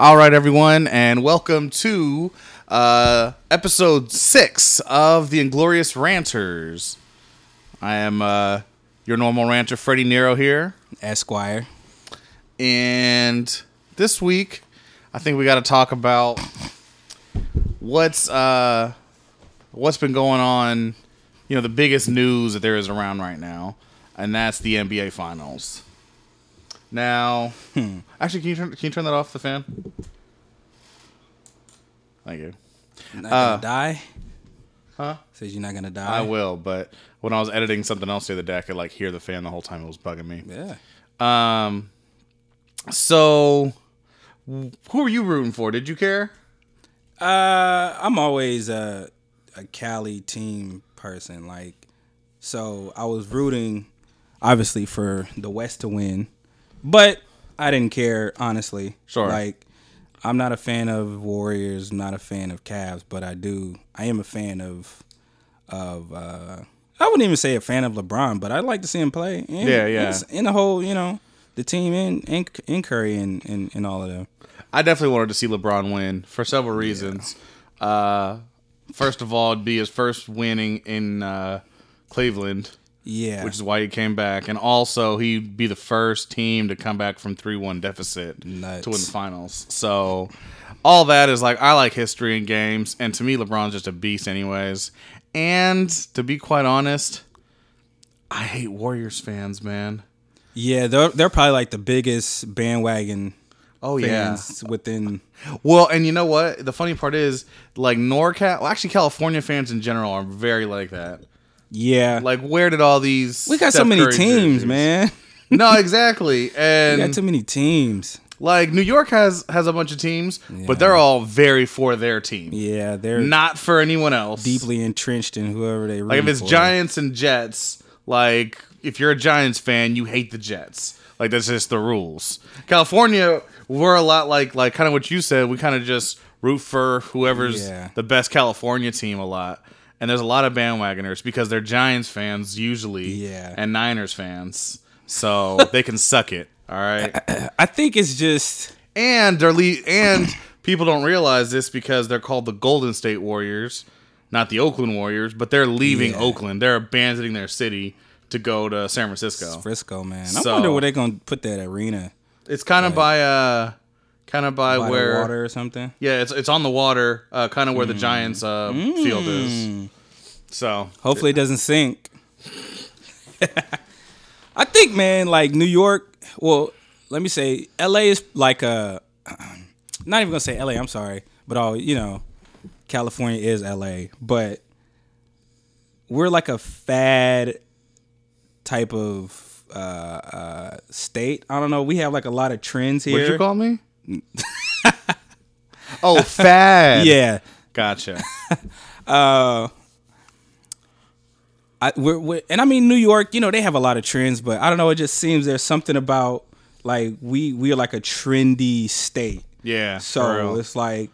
All right, everyone, and welcome to uh, episode six of the Inglorious Ranters. I am uh, your normal ranter, Freddie Nero here, Esquire. and this week I think we got to talk about what's uh, what's been going on. You know, the biggest news that there is around right now, and that's the NBA Finals. Now, actually, can you turn can you turn that off the fan? Thank you. Not Uh, gonna die. Huh? Says you're not gonna die. I will, but when I was editing something else the other day, I could like hear the fan the whole time. It was bugging me. Yeah. Um, so who are you rooting for? Did you care? Uh, I'm always a a Cali team person. Like, so I was rooting, obviously, for the West to win, but I didn't care honestly. Sure. Like, I'm not a fan of Warriors. Not a fan of Cavs, but I do. I am a fan of of. uh I wouldn't even say a fan of LeBron, but I'd like to see him play. And, Yeah, yeah. In the whole, you know, the team in in, in Curry and, and and all of them. I definitely wanted to see LeBron win for several reasons. Uh, first of all, it'd be his first winning in uh, Cleveland, Yeah. which is why he came back, and also he'd be the first team to come back from three one deficit Nuts. to win the finals. So all that is like I like history and games, and to me, LeBron's just a beast, anyways. And to be quite honest, I hate Warriors fans, man. Yeah, they're they're probably like the biggest bandwagon Oh fans within. Well, and you know what? The funny part is, like NorCal, well, actually California fans in general are very like that. Yeah, Like, where did all these? we got so many Curry teams, jerseys- man. No, exactly. We got And too many teams. like New York has has a bunch of teams, but they're all very for their team, Yeah, they're not for anyone else. deeply entrenched in whoever they like if it's for. Giants and Jets, like if you're a Giants fan, you hate the Jets. Like that's just the rules. California, we're a lot like like kind of what you said. We kind of just root for whoever's Yeah. the best California team a lot. And there's a lot of bandwagoners because they're Giants fans usually, Yeah. and Niners fans, so they can suck it. All right, I think it's just and they're le- and people don't realize this because they're called the Golden State Warriors, not the Oakland Warriors, but they're leaving Yeah. Oakland. They're abandoning their city to go to San Francisco. Frisco, man. I wonder where they're gonna put that arena It's kind of by uh kind of by, by the where water or something. Yeah, it's it's on the water, uh kind of where the Mm. Giants uh field is. So, Hopefully, it doesn't sink. I think, man, like New York. Well, let me say, L.A. is like a. Not even gonna say L.A. I'm sorry, but all you know, California is L.A. But we're like a fad type of uh, uh, state. I don't know. We have like a lot of trends here. what you call me? oh, fad. Yeah. Gotcha. I, we're, we're, and I mean New York, you know, they have a lot of trends, but I don't know. It just seems there's something about like we we are like a trendy state, Yeah. so it's like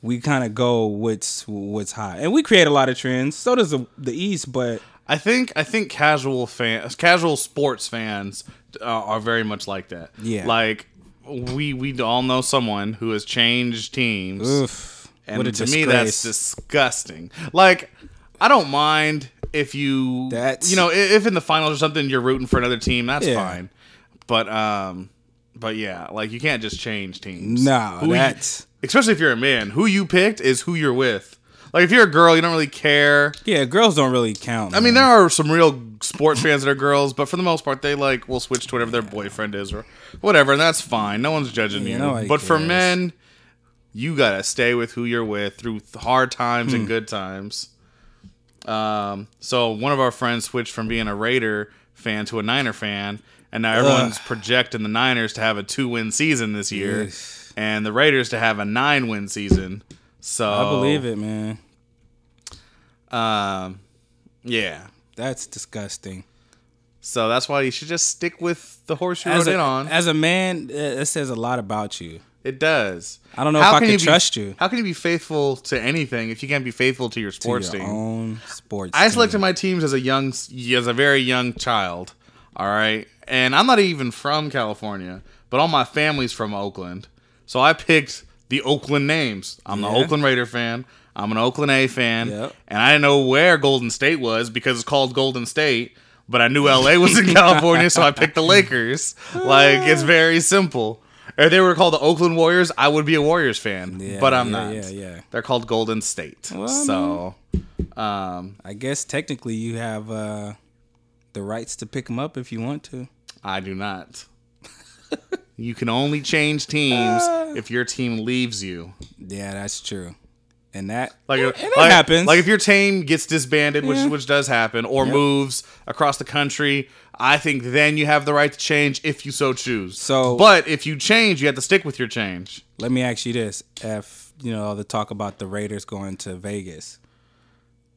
we kind of go what's what's hot, and we create a lot of trends. So does the the East, but I think I think casual fans, casual sports fans, uh, are very much like that. Yeah. like we we all know someone who has changed teams, oof, and to me that's disgusting. Like I don't mind if you That's- you know if in the finals or something you're rooting for another team, that's Yeah. fine. But um, but yeah, like you can't just change teams. No, Who you- especially if you're a man. Who you picked is who you're with. Like if you're a girl, you don't really care. yeah. Girls don't really count. I mean, there are some real sports fans that are girls, but for the most part, they like will switch to whatever their boyfriend is or whatever, and that's fine. No one's judging Yeah, you. nobody But for men, you gotta stay with who you're with through hard times Hmm. and good times. Um, so one of our friends switched from being a Raider fan to a Niner fan, and now everyone's projecting the Niners to have a two-win season this year, Ugh. and the Raiders to have a nine-win season. So I believe it, man. Um, yeah. That's disgusting. So that's why you should just stick with the horse you As rode a, in on. as a man, it says a lot about you. It does. I don't know if I can can you be- trust you. How can you be faithful to anything if you can't be faithful to your To sports your team? own sports. I team. selected my teams as a young, as a very young child. All right, and I'm not even from California, but all my family's from Oakland. So I picked the Oakland names. I'm the Oakland Raider fan. I'm an Oakland A fan. Yep. And I didn't know where Golden State was because it's called Golden State, but I knew LA was in California, so I picked the Lakers. Like it's very simple. If they were called the Oakland Warriors, I would be a Warriors fan. Yeah, but I'm yeah, not. yeah, yeah. They're called Golden State. Well, so um I guess technically you have uh, the rights to pick them up if you want to. I do not. you can only change teams ah. if your team leaves you. Yeah, that's true. And that Like, eh, if- that like, happens. Like if your team gets disbanded, which Yeah. which does happen, or moves across the country, I think then you have the right to change if you so choose. So- but if you change, you have to stick with your change. Let me ask you this: If you know all the talk about the Raiders going to Vegas,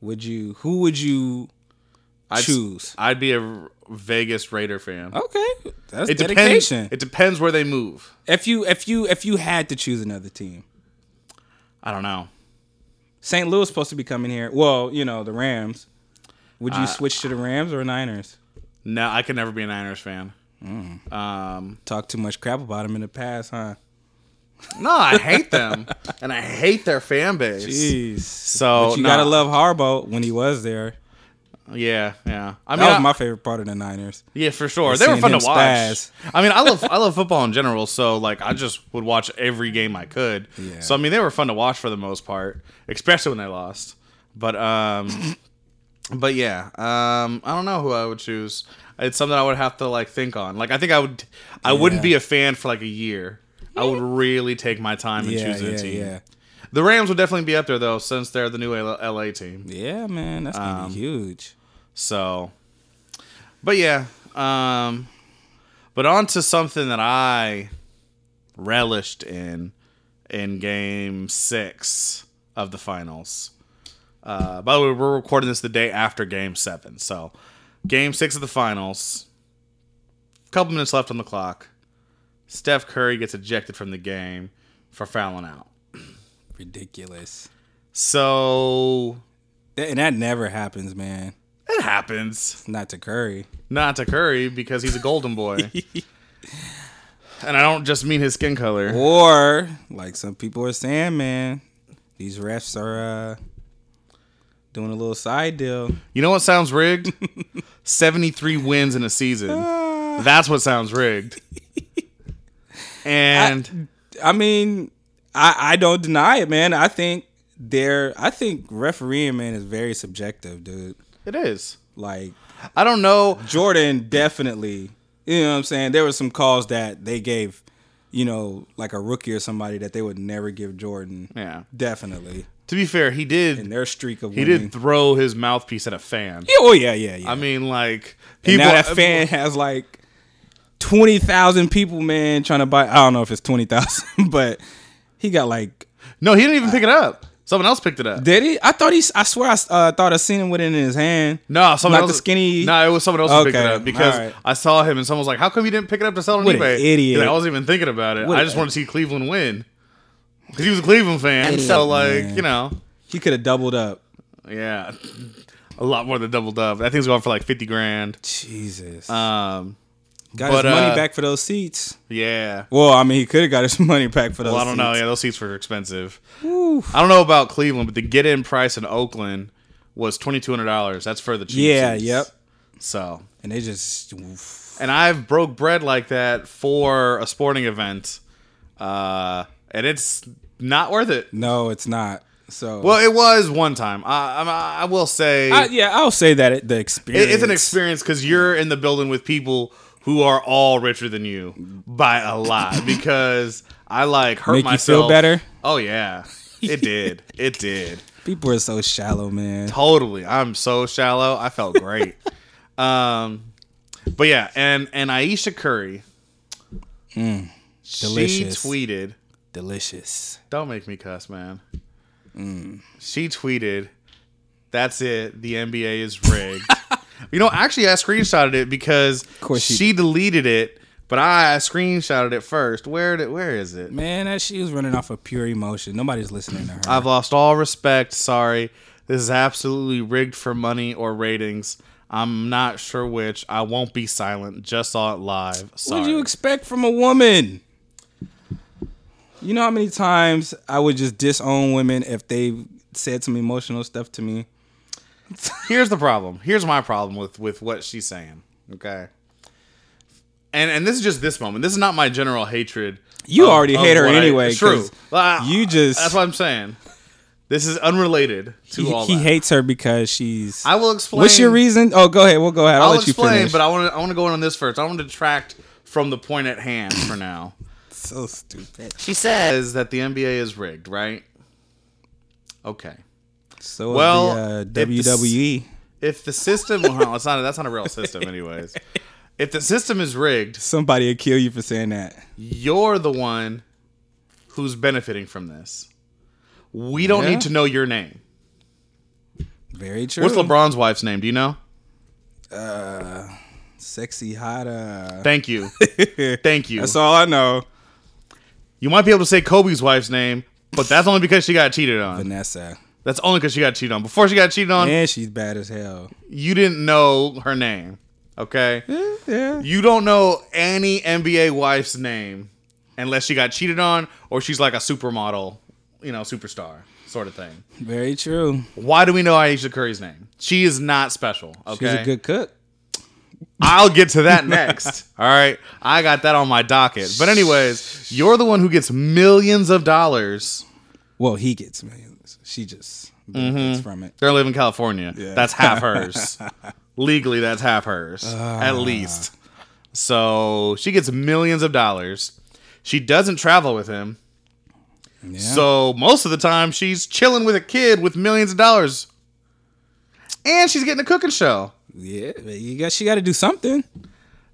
would you? Who would you I'd, choose? I'd be a Vegas Raider fan. Okay, that's it depends. dedication. It depends where they move. if you if you if you had to choose another team, I don't know. St. Louis supposed to be coming here. Well, you know the Rams. Would you Uh, switch to the Rams or Niners? No, I could never be a Niners fan. Mm. Um, Talk too much crap about them in the past, huh? no, I hate them, and I hate their fan base. Jeez. So But you gotta love Harbaugh when he was there. Yeah, yeah. I That mean, was I- my favorite part of the Niners. Yeah, for sure. And They were fun to watch. spaz. I mean, I love I love football in general, so like I just would watch every game I could. Yeah. So I mean, they were fun to watch for the most part, especially when they lost. But um, but yeah, um, I don't know who I would choose. It's something I would have to like think on. Like I think I would, I wouldn't be a fan for like a year. I would really take my time and Yeah, choosing yeah, a team. yeah. The Rams would definitely be up there though, since they're the new LA team. Yeah, man, that's gonna Um, be huge. So, but yeah, um, but on to something that I relished in in Game Six of the finals. Uh, by the way, we're recording this the day after Game Seven, so Game Six of the finals. A couple minutes left on the clock. Steph Curry gets ejected from the game for fouling out. Ridiculous. So And that never happens, man. it happens. Not to Curry. Not to Curry because he's a golden boy. and I don't just mean his skin color. Or like some people are saying, man, these refs are uh doing a little side deal. You know what sounds rigged? 73 wins in a season. That's what sounds rigged. And I mean, I I don't deny it, man. I think they're I think refereeing, man, is very subjective, dude. it is. Like I don't know. Jordan definitely, you know what I'm saying? There were some calls that they gave, you know, like a rookie or somebody that they would never give Jordan. Yeah. Definitely. To be fair, he did In their streak of he winning. did throw his mouthpiece at a fan. Yeah, oh yeah, yeah, yeah. I mean like people now that uh, fan has like twenty thousand people, man, trying to buy. I don't know if it's twenty thousand, but he got like. No, he didn't even pick it up. Someone else picked it up. Did he? I thought he. I swear, I uh, thought I seen him with it in his hand. No, someone Not else. the skinny- No, it was someone else who picked it up because alright. I saw him and someone was like, "How come you didn't pick it up to sell it on What an eBay?" idiot. He's like, I wasn't even thinking about it. What I a- just wanted to see Cleveland win because he was a Cleveland fan. Idiot, so like, man. you know, He could have doubled up. yeah, a lot more than doubled up. That thing's going for like fifty grand. Jesus. Um, got but, his money uh, back for those seats. yeah. Well, I mean, he could have got his money back for those. Well, I don't know. Yeah, those seats were expensive. I don't know about Cleveland, but the get-in price in Oakland was twenty two hundred dollars. That's for the cheap Yeah. seats. Yep. So And they just. oof. and I've broke bread like that for a sporting event, uh, and it's not worth it. No, it's not. So. Well, it was one time. I, I, I will say I, yeah, I'll say that it, the experience. it- it's an experience because you're in the building with people who are all richer than you by a lot. Because I like hurt Make you myself. feel better? Oh yeah, it did. It did. People are so shallow, man. Totally. I'm so shallow. I felt great. um, but yeah, and and Aisha Curry, delicious. she tweeted. Delicious. Don't make me cuss, man. She tweeted, "That's it. The NBA is rigged." You know, actually, I screenshotted it because she, she- deleted it, but I screenshotted it first. Where did? Where is it? Man, that she was running off of pure emotion. Nobody's listening to her. I've lost all respect. Sorry, this is absolutely rigged for money or ratings. I'm not sure which. I won't be silent. Just saw it live. what Sorry. do you expect from a woman? You know how many times I would just disown women if they said some emotional stuff to me. Here's the problem. Here's my problem with with what she's saying. Okay. And and this is just this moment. This is not my general hatred. You of- already of hate her I- anyway. It's true. 'cause Well, I- You just That's what I'm saying. This is unrelated to he, all he that. hates her because she's. I will explain. What's your reason? Oh, go ahead. We'll go ahead. I'll, I'll let you explain, finish. but I want to I want to go in on this first. I want to detract from the point at hand for now. so stupid. She says that the NBA is rigged, right? Okay. So Well, the, uh, WWE. If the system, well, it's not. That's not a real system, anyways. If the system is rigged, Somebody will kill you for saying that. you're the one who's benefiting from this. We don't Yeah. need to know your name. Very true. What's LeBron's wife's name? Do you know? Uh, Sexy hot. Uh, Thank you. Thank you. that's all I know. You might be able to say Kobe's wife's name, but that's only because she got cheated on. Vanessa. That's only because she got cheated on. Before she got cheated on, And she's bad as hell. you didn't know her name. Okay? Yeah. You don't know any NBA wife's name unless she got cheated on or she's like a supermodel, you know, superstar sort of thing. Very true. Why do we know Aisha Curry's name? She is not special. Okay. She's a good cook. I'll get to that next. All right. I got that on my docket. But anyways, you're the one who gets millions of dollars. Well, he gets millions. She just benefits mm-hmm. from it. They live in California. Yeah. That's half hers. Legally, that's half hers, at ah. least. So she gets millions of dollars. She doesn't travel with him. Yeah. So most of the time, she's chilling with a kid with millions of dollars. And she's getting a cooking show. yeah, you got. She got to do something.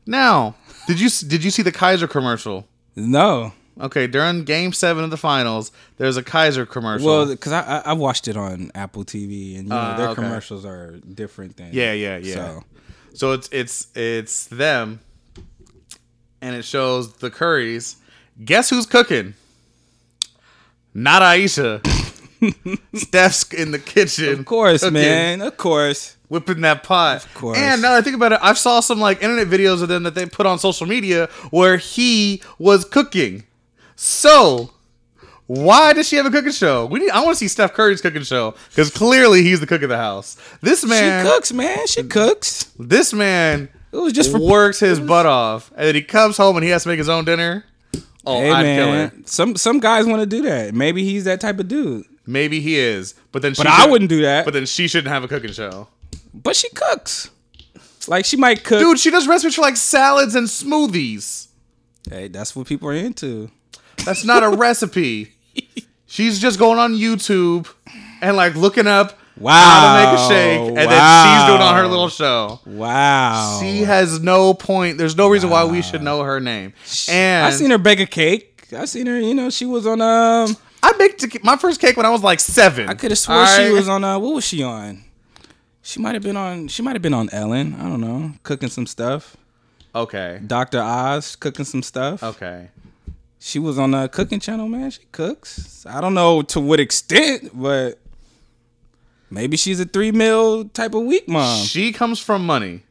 Now, did you did you see the Kaiser commercial? No. Okay, during Game Seven of the Finals, there's a Kaiser commercial. Well, because I, I I watched it on Apple TV, and you know Ah, their okay. commercials are different than Yeah, yeah, yeah. So So it's it's it's them, and it shows the Currys. Guess who's cooking? Not Aisha. Steph's in the kitchen. of course, cooking, man, of course. whipping that pot. Of course. And now that I think about it, I've saw some like internet videos of them that they put on social media where he was cooking. So. Why does she have a cooking show? We need. I want to see Steph Curry's cooking show because clearly he's the cook of the house. This man, she cooks, man. She cooks. this man It was just for works his butt off, and then he comes home and he has to make his own dinner. Oh, Hey I'd kill her. some some guys want to do that. Maybe he's that type of dude. Maybe he is, but then But she I wouldn't do that. But then she shouldn't have a cooking show, But she cooks. Like she might cook. dude. She does recipes for like salads and smoothies. Hey, that's what people are into. That's not a recipe. She's just going on YouTube and like looking up Wow. how to make a shake, and then she's doing on her little show. Wow. She has no point. There's no reason why we should know her name. And I seen her bake a cake. I seen her. You know, she was on. Um, I baked my first cake when I was like seven. I could have swore All she was on. Uh, what was she on? She might have been on. She might have been on Ellen. I don't know, cooking some stuff. Okay. Doctor Oz cooking some stuff. Okay. She was on the cooking channel, man. She cooks. I don't know to what extent, but maybe she's a three mil type of week mom. She comes from money.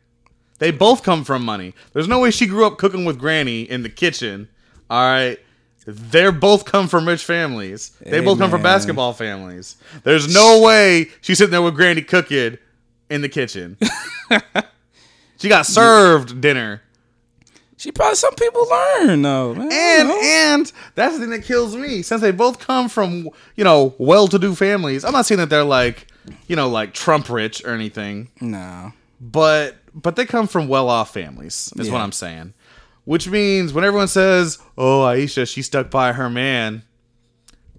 They both come from money. There's no way she grew up cooking with Granny in the kitchen. All right. They're both come from rich families. They Hey, both come from basketball families. There's no way she's sitting there with Granny cooking in the kitchen. she got served dinner. She probably some people learn though, man. And and that's the thing that kills me. Since they both come from, you know, well-to-do families. I'm not saying that they're like, you know, like Trump rich or anything. no. but but they come from well-off families is what i'm saying which means when everyone says oh aisha she stuck by her man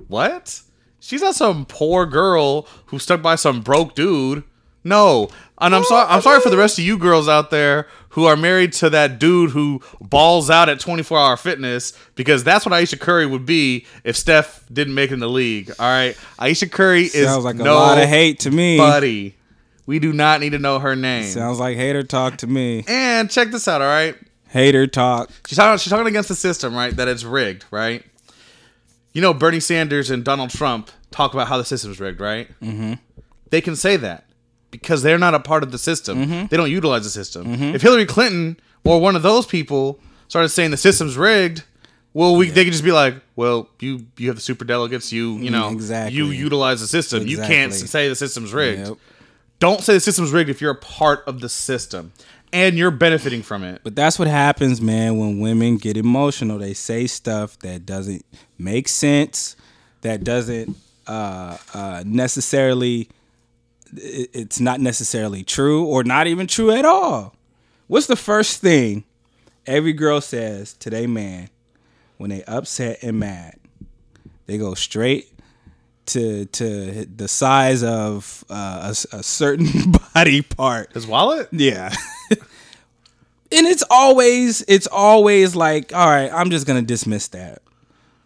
what she's not some poor girl who stuck by some broke dude no and i'm sorry i'm sorry for the rest of you girls out there who are married to that dude who balls out at 24 hour fitness because that's what aisha curry would be if steph didn't make it in the league all right aisha curry is Sounds like a no lot of hate to me. buddy we do not need to know her name Sounds like hater talk to me. and check this out, all right? Hater talk. She's talking, she's talking against the system, right? That it's rigged, right? You know, Bernie Sanders and Donald Trump talk about how the system's rigged, right? Mm-hmm. They can say that because they're not a part of the system. Mm-hmm. They don't utilize the system. If Hillary Clinton or one of those people started saying the system's rigged, Well, we they could just be like, well, you you have the super delegates, you you know, exactly. you utilize the system. You can't say the system's rigged. Yep. Don't say the system's rigged if you're a part of the system and you're benefiting from it. But that's what happens, man, when women get emotional. They say stuff that doesn't make sense, that doesn't uh, uh, necessarily, it's not necessarily true or not even true at all. What's the first thing every girl says to their man when they upset and mad? They go straight to to the size of uh, a a certain body part. His wallet? Yeah. and it's always it's always like, all right, I'm just gonna dismiss that.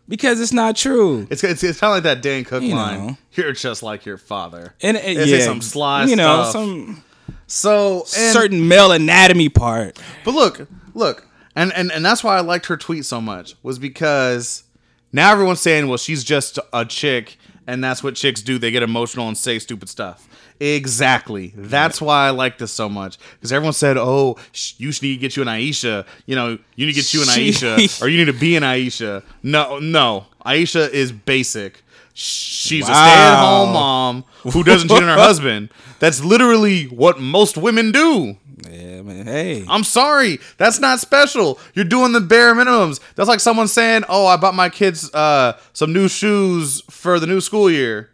Because it's not true. It's it's, it's kind of like that Dane Cook You line. know. You're just like your father. And uh, it, They yeah, some sly you know, stuff. some So and, certain male anatomy part. But look, look, and, and and that's why I liked her tweet so much was because now everyone's saying, well, she's just a chick, and that's what chicks do. They get emotional and say stupid stuff. Exactly. That's why I like this so much because everyone said, "Oh, sh- you need to get you an Aisha." You know, you need to get you an Aisha, or you need to be an Aisha. No, no, Aisha is basic. She's a stay-at-home mom who doesn't cheat on her husband. That's literally what most women do. Yeah, man. Hey. I'm sorry. That's not special. You're doing the bare minimums. That's like someone saying, "Oh, I bought my kids uh, some new shoes for the new school year."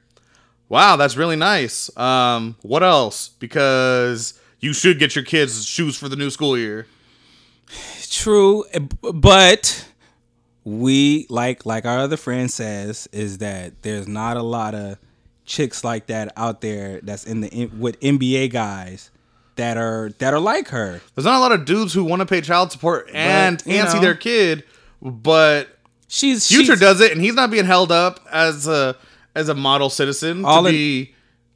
Wow, that's really nice. Um, what else? Because you should get your kids shoes for the new school year. True, but we like like our other friend says is that there's not a lot of chicks like that out there that's in the with NBA guys that are that are like her. There's not a lot of dudes who want to pay child support and see their kid, but She's Future she's, does it, and he's not being held up as a as a model citizen All to in- be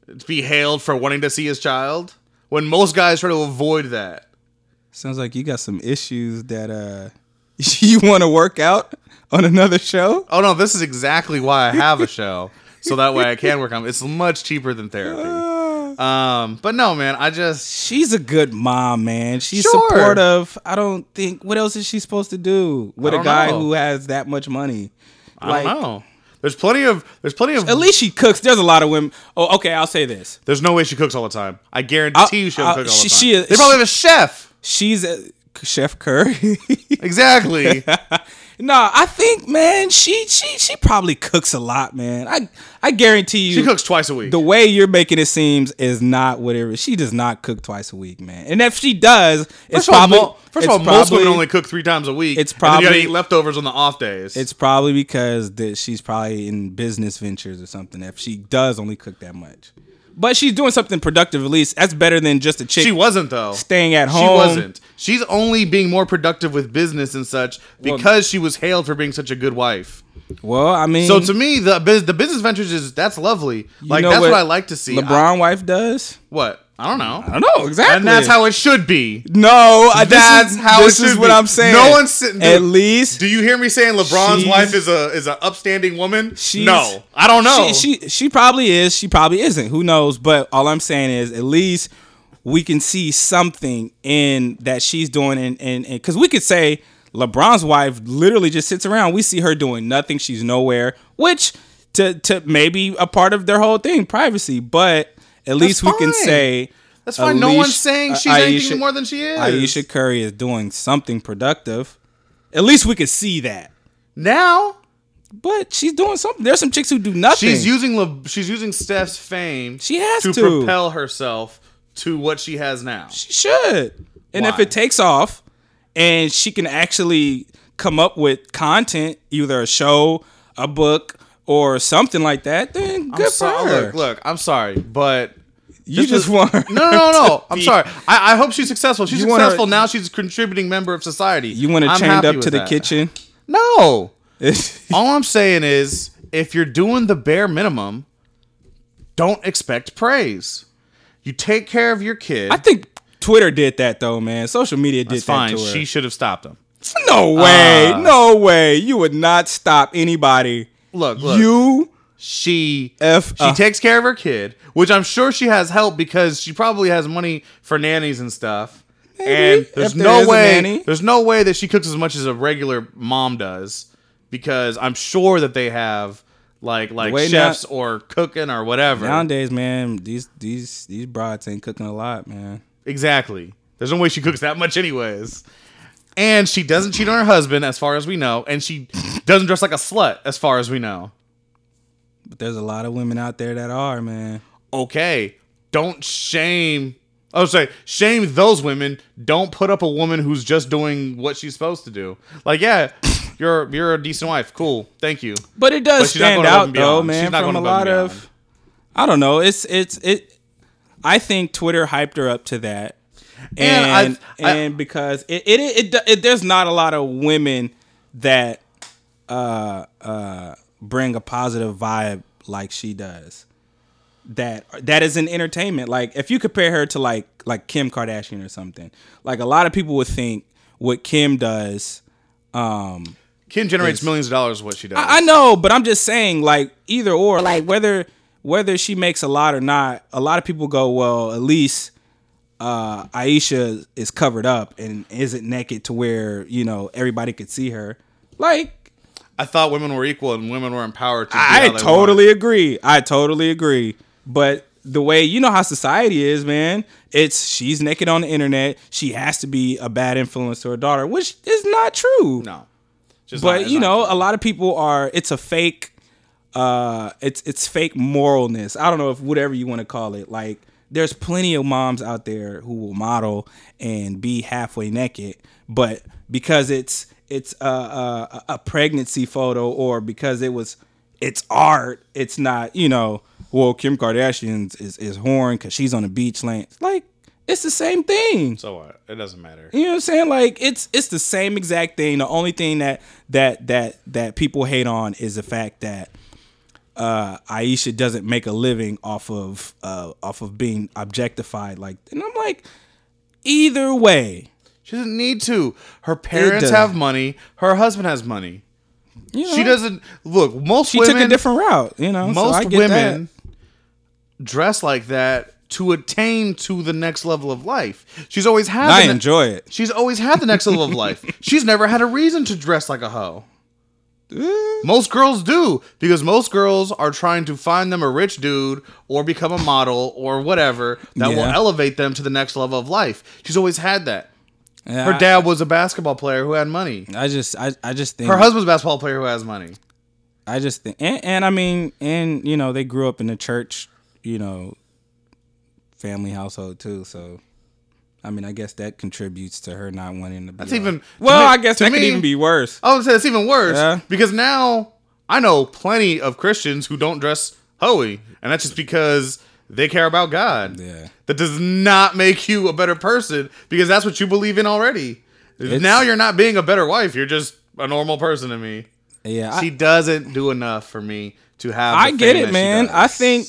to be hailed for wanting to see his child. When most guys try to avoid that. Sounds like you got some issues that uh you want to work out on another show. Oh no, this is exactly why I have a show, so that way I can work on. It's much cheaper than therapy. Um, but no, man, I just She's a good mom, man. She's Sure. supportive. I don't think what else is she supposed to do with a guy know. who has that much money? I don't know. There's plenty of there's plenty of At least she cooks. There's a lot of women. Oh, okay. I'll say this. there's no way she cooks all the time. I guarantee I'll- you she don't I'll- cook all she- the time. she- they probably have a chef. She's a Chef Curry. Exactly. no, I think, man, she she she probably cooks a lot, man. I I guarantee you, she cooks twice a week. the way you're making it seems is not whatever. She does not cook twice a week, man. And if she does, it's First all, probably mo- first of all, most women only cook three times a week. It's and then you gotta probably- eat leftovers on the off days. It's probably because that she's probably in business ventures or something. If she does only cook that much, but she's doing something productive. At least that's better than just a chick she wasn't though. staying at home. She wasn't. She's only being more productive with business and such because she was hailed for being such a good wife. Well, I mean, So to me, the the business ventures is that's lovely. Like that's what, I like to see. I- LeBron wife does. what? I don't know. I don't know exactly, And that's how it should be. No, this That's is, how it this is should what be. I'm saying. No one's sitting- At least Do you hear me saying LeBron's wife is a is an upstanding woman? no, I don't know. She, she she probably is. She probably isn't. Who knows? But all I'm saying is, at least we can see something in that she's doing, and and because we could say LeBron's wife literally just sits around. We see her doing nothing. She's nowhere. Which to to maybe a part of their whole thing, privacy. But at least we can say. That's fine. No Alicia- one's saying she's anything more than she is. Aisha Curry is doing something productive. At least we could see that. now But she's doing something. There's some chicks who do nothing. she's using Le- she's using Steph's fame. She has to, to. propel herself to what she has now. She should. And if Why? it takes off and she can actually come up with content, either a show, a book, or something like that, then good for her. Look, look, I'm sorry, but you just want her no, no, no, no. I'm sorry. I, I hope she's successful. She's You want her- successful now. She's a contributing member of society. You want to I'm chained happy up to the that. kitchen? No. All I'm saying is, if you're doing the bare minimum, don't expect praise. You take care of your kid. I think Twitter did that though, man. Social media did that fine. to her. She should have stopped him. no way, Uh, no way. You would not stop anybody. Look, look. You she F she uh, takes care of her kid, which I'm sure she has help because she probably has money for nannies and stuff. and there's there no way there's no way that she cooks as much as a regular mom does. because I'm sure that they have like like way chefs or cooking or whatever. Nowadays, man, these these these broads ain't cooking a lot, man. Exactly. There's no way she cooks that much, anyways. And she doesn't cheat on her husband, as far as we know, and she doesn't dress like a slut, as far as we know. But there's a lot of women out there that are, man. Okay, don't shame. Oh, say shame those women. Don't put up a woman who's just doing what she's supposed to do. Like, yeah, you're you're a decent wife. Cool, thank you. But it does But stand out though, man, She's not from a lot of. I don't know. It's it's it I think Twitter hyped her up to that. And And I've- I- and because it it, it it it there's not a lot of women that uh uh bring a positive vibe like she does. That that is in entertainment. Like if you compare her to like like Kim Kardashian or something. Like a lot of people would think what Kim does um Kim generates Is- millions of dollars. What she does. I, I know, but I'm just saying, like either or, like whether whether she makes a lot or not. A lot of people go, well, at least uh, Aisha is covered up and isn't naked to where you know everybody could see her. Like I thought women were equal and women were empowered to. I totally want. agree. I totally agree. But the way you know how society is, man, it's she's naked on the internet. She has to be a bad influence to her daughter, which is not true. No, Just but not- you know a lot of people are it's a fake uh it's it's fake moralness i don't know if whatever you want to call it like there's plenty of moms out there who will model and be halfway naked but because it's it's a, a, a pregnancy photo or because it was it's art it's not you know well kim kardashian is is horn because she's on the beach laying like it's the same thing So what? It doesn't matter. you know what I'm saying? Like it's it's the same exact thing. The only thing that that that that people hate on is the fact that uh Aisha doesn't make a living off of uh off of being objectified like and I'm like either way. She doesn't need to. Her parents have money. Her husband has money. You know, She doesn't look. Most she women, took a different route, you know. so I most get women that. dress like that to attain to the next level of life. She's always had. I ne- enjoy it. She's always had the next level of life. She's never had a reason to dress like a hoe. Eh. Most girls do because most girls are trying to find them a rich dude or become a model or whatever that will elevate them to the next level of life. She's always had that. Yeah, Her I- dad was a basketball player who had money. I just I, I just think Her husband's a basketball player who has money. I just think, and, and I mean, and you know, they grew up in the church, you know, family household too. So, I mean, I guess that contributes to her not wanting to. Be That's even- well. me- I guess that could even be worse. I would say it's even worse Yeah. because now I know plenty of Christians who don't dress hoey, and that's just because they care about God. Yeah. That does not make you a better person because that's what you believe in already. It's- now you're not being a better wife. You're just a normal person to me. Yeah, she I, doesn't do enough for me to have. I get it, man. I think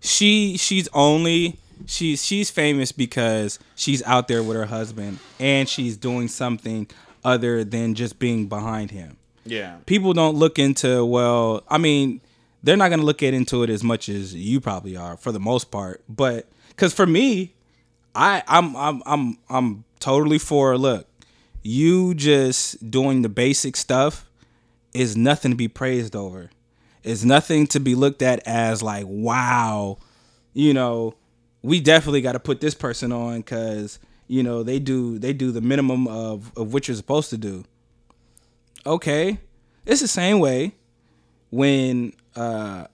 she she's only she's she's famous because she's out there with her husband and she's doing something other than just being behind him. Yeah. people don't look into well i mean they're not going to look at into it as much as you probably are for the most part but because for me i i'm i'm i'm i'm totally for look you just doing the basic stuff is nothing to be praised over it's nothing to be looked at as like wow you know we definitely got to put this person on because you know they do they do the minimum of, of what you're supposed to do. Okay. It's the same way when uh,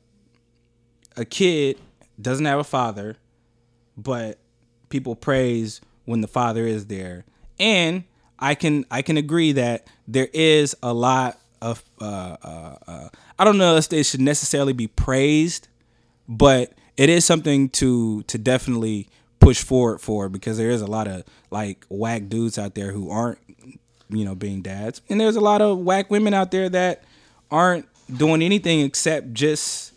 a kid doesn't have a father but people praise when the father is there. And i can i can agree that there is a lot of uh, uh, uh, i don't know if they should necessarily be praised but it is something to to definitely push forward for because there is a lot of like whack dudes out there who aren't you know being dads. And there's a lot of whack women out there that aren't doing anything except just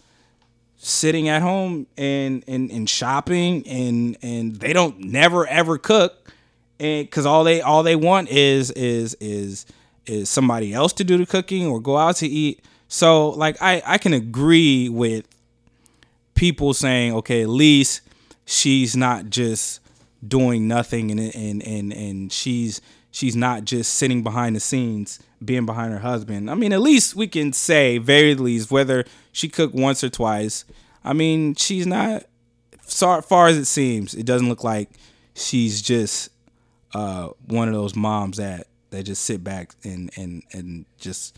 sitting at home and and, and shopping and and they don't never ever cook. And because all they all they want is is is is somebody else to do the cooking or go out to eat. So like i i can agree with people saying, okay, at least she's not just doing nothing and and and and she's she's not just sitting behind the scenes being behind her husband. I mean, at least we can say, very least, whether she cooked once or twice. I mean, she's not, so far as it seems, it doesn't look like she's just uh, one of those moms that that just sit back and and and just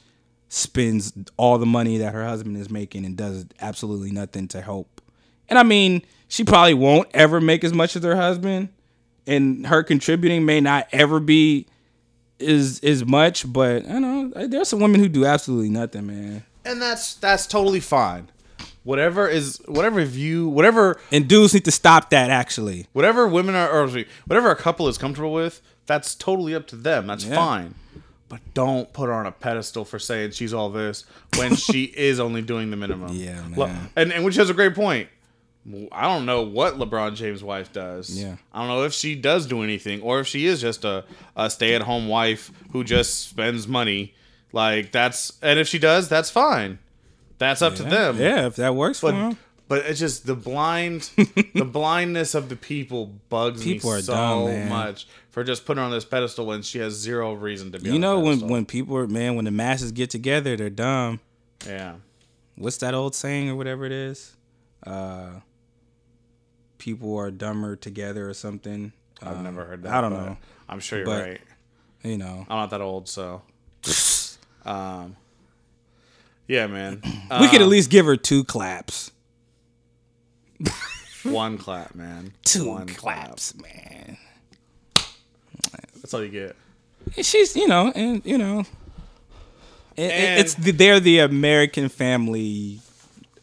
spends all the money that her husband is making and does absolutely nothing to help. And I mean, she probably won't ever make as much as her husband, and her contributing may not ever be is as much. But I know there's some women who do absolutely nothing, man. and that's that's totally fine. Whatever is whatever view, whatever And dudes need to stop that. Actually, whatever women are or whatever a couple is comfortable with, that's totally up to them. That's Yeah. fine. But don't put her on a pedestal for saying she's all this when she is only doing the minimum. Yeah, man. And and which has a great point. I don't know what LeBron James' wife does. Yeah. I don't know if she does do anything or if she is just a, a stay at home wife who just spends money. Like that's and if she does, that's fine. That's up to them. yeah, if that works for But them. But it's just the blind the blindness of the people bugs People me so dumb, much for just putting her on this pedestal when she has zero reason to be. You know when when people are man when the masses get together, they're dumb. yeah what's that old saying or whatever it is? Uh, people are dumber together or something. I've Um, never heard that. I don't know. I'm sure you're But- right. You know, I'm not that old, so um yeah, man. we could Uh, at least give her two claps. one clap, man. Two one claps, man. That's all you get. And she's, you know, and you know, it, And- it's the, they're the American family.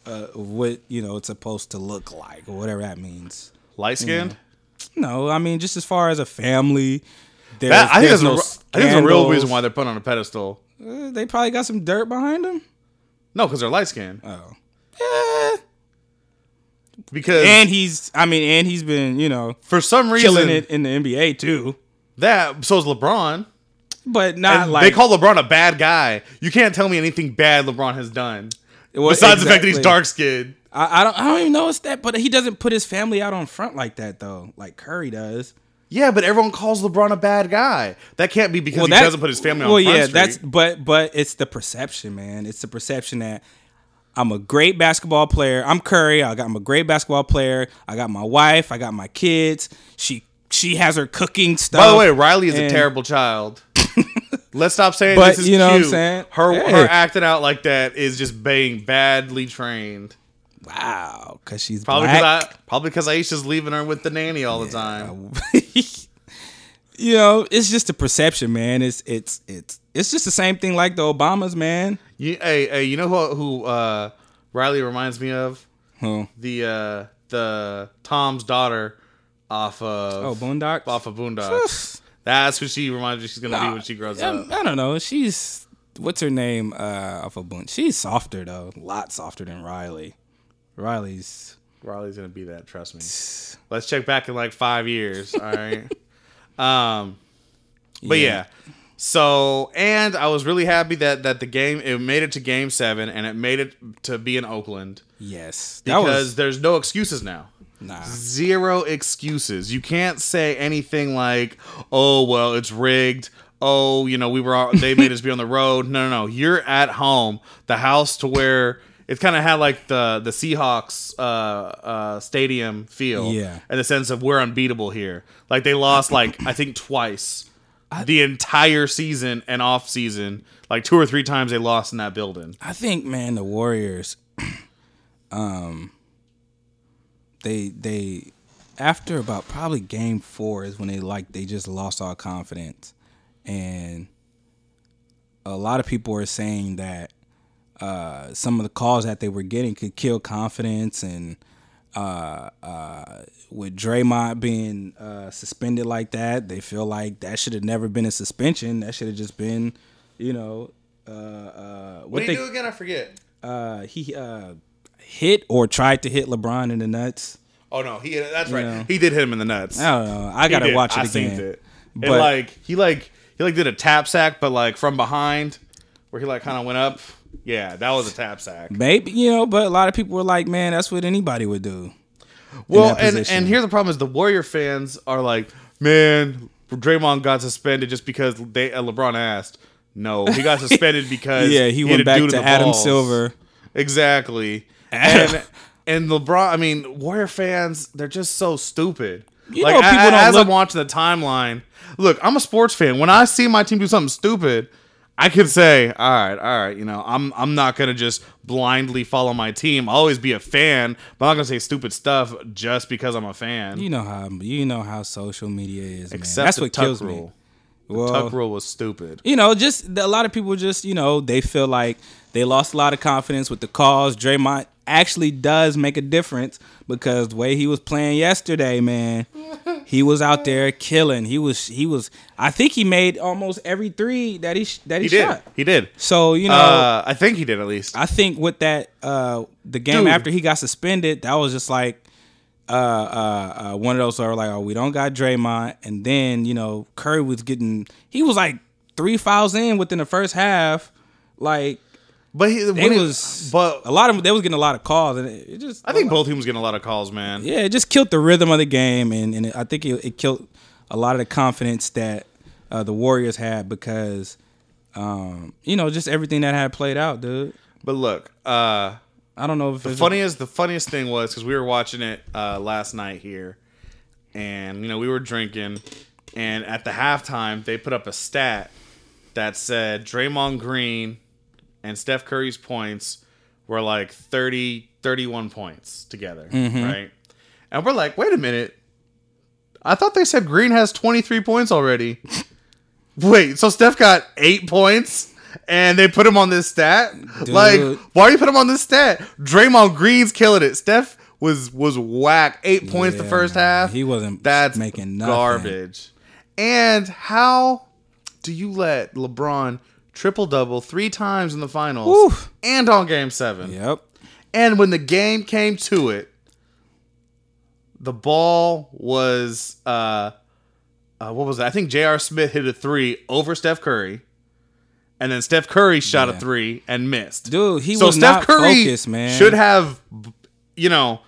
Uh, what you know, it's supposed to look like, or whatever that means. Light skinned. No, I mean just as far as a family. There's, That, I think there's that's a, no re- I think that's a real reason why they're put on a pedestal. Uh, they probably got some dirt behind them. No, because they're light skinned. Oh, yeah. Because and he's I mean, and he's been you know for some reason killing it in the NBA too, that so is LeBron. but not And like they call LeBron a bad guy. You can't tell me anything bad LeBron has done. Well, Besides the fact that he's dark skinned. I, I don't I don't even know it's that, but he doesn't put his family out on front like that though, like Curry does. Yeah, but everyone calls LeBron a bad guy. That can't be because he that- doesn't put his family on Well, yeah, Street. that's but but it's the perception, man. It's the perception that I'm a great basketball player. I'm Curry. I got I'm a great basketball player. I got my wife. I got my kids. She she has her cooking stuff. By the way, Riley is a terrible child. Let's stop saying But this is you know what I'm saying? Her Hey. her acting out like that is just being badly trained. Wow, because she's Probably because I probably because Aisha's leaving her with the nanny all the time. you know, it's just a perception, man. It's it's it's it's just the same thing like the Obamas, man. You, hey, hey, you know who who uh, Riley reminds me of? Huh. The uh, the Tom's daughter off of Oh, Boondocks. off of Boondocks. That's who she reminds me she's gonna be when she grows I, up. I don't know. She's what's her name? Uh, off of Boone. She's softer though, a lot softer than Riley. Riley's Riley's gonna be that. Trust me. Let's check back in like five years. All right. um, but yeah. So and I was really happy that that the game it made it to Game Seven and it made it to be in Oakland yes, because was there's no excuses now. nah. Zero excuses. You can't say anything like, "Oh well, it's rigged." Oh, you know, we were all, they made us be on the road. No, no, no. You're at home, the house to where it kind of had like the the Seahawks uh, uh, stadium feel. Yeah. in the sense of we're unbeatable here. Like they lost like I think twice the entire season and off season. Like two or three times they lost in that building. I think, man, the Warriors, um, they they after about probably game four is when they like they just lost all confidence, and a lot of people are saying that uh, some of the calls that they were getting could kill confidence and. Uh, uh, with Draymond being uh, suspended like that, they feel like that should have never been a suspension. That should have just been, you know, uh, uh, what, they do again? I forget. uh, he uh, hit or tried to hit LeBron in the nuts. Oh no, he that's right. know. He did hit him in the nuts. I don't know. I gotta watch it I again. Seen it. But- and like he like he like did a tap sack, but like from behind, where he like kind of went up. Yeah, that was a tap sack. Maybe you know, but a lot of people were like, "Man, that's what anybody would do." Well, and position. and here's the problem: is the Warrior fans are like, man, Draymond got suspended just because they uh, LeBron asked. No, he got suspended because yeah, he, hit went back dude to Adam balls. Silver. Exactly. And and LeBron, I mean, Warrior fans, they're just so stupid. You like know, people don't as look- I'm watching the timeline, look, I'm a sports fan. When I see my team do something stupid, I can say, all right, all right, you know, I'm I'm not gonna just blindly follow my team. I'll always be a fan, but I'm not gonna say stupid stuff just because I'm a fan. You know how you know how social media is, man. That's the what kills rule. me. Well, Tuck rule was stupid. you know, just a lot of people just you know they feel like they lost a lot of confidence with the calls. Draymond actually does make a difference because the way he was playing yesterday, man, he was out there killing. He was he was. I think he made almost every three that he that he, He did. shot. He did. So you know. Uh, I think he did at least. I think with that uh the game Dude. after he got suspended, that was just like uh uh, uh one of those were like, oh, we don't got Draymond, and then you know Curry was getting he was like three fouls in within the first half, like But he, it when he- was But a lot of they was getting a lot of calls, and it, it just I think both teams getting a lot of calls, man. yeah, it just killed the rhythm of the game, and and it, I think it, it killed a lot of the confidence that uh, the Warriors had because. Um, you know, just everything that had played out, dude. But look, uh, I don't know if the it's funniest the funniest thing was because we were watching it uh, last night here, and you know we were drinking, and at the halftime they put up a stat that said Draymond Green and Steph Curry's points were like 30, 31 points together, mm-hmm. right? And we're like, wait a minute, I thought they said Green has twenty three points already. Wait, so Steph got eight points and they put him on this stat? Like, why are you put him on this stat? Draymond Green's killing it. Steph was was whack. Eight points the first half. He wasn't That's making nothing. garbage. And how do you let LeBron triple double three times in the finals and on game seven? Yep. And when the game came to it, the ball was uh, uh what was it? I think J.R. Smith hit a three over Steph Curry. And then Steph Curry shot a three and missed. Dude, he so was Steph not Curry focused, man. should have you know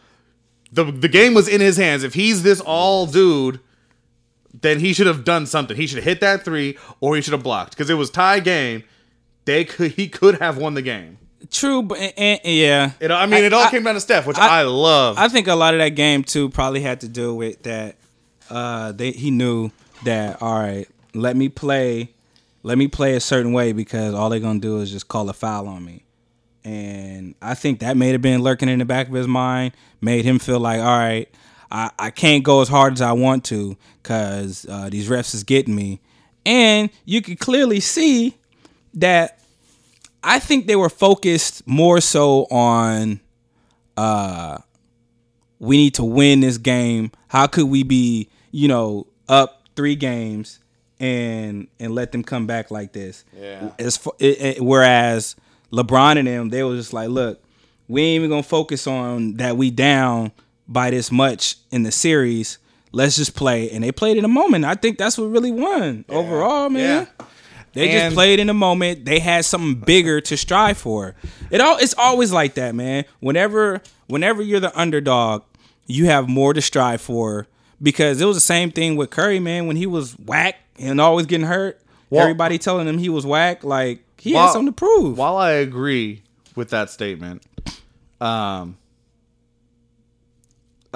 the the game was in his hands. If he's this all dude, then he should have done something. He should have hit that three or he should have blocked because it was tie game. They could he could have won the game. True, but and, and- yeah, It, I mean, it all I- came down to Steph, which I, I- love. I think a lot of that game too probably had to do with that. Uh, they he knew that. All right, let me play, let me play a certain way because all they're gonna do is just call a foul on me. And I think that may have been lurking in the back of his mind, made him feel like, all right, I, I can't go as hard as I want to because uh, these refs is getting me. And you could clearly see that I think they were focused more so on uh we need to win this game. How could we be, you know, up three games and and let them come back like this? Yeah. As fa- it, it- whereas LeBron and them, they were just like, look, we ain't even gonna focus on that we down by this much in the series. Let's just play, and they played in a moment. I think that's what really won overall, man. Yeah. They And- just played in the moment. They had something bigger to strive for. It all it's always like that, man. Whenever whenever you're the underdog, you have more to strive for. Because it was the same thing with Curry, man, when he was whack and always getting hurt. Well- everybody telling him he was whack, like he While- had something to prove. While I agree with that statement, um,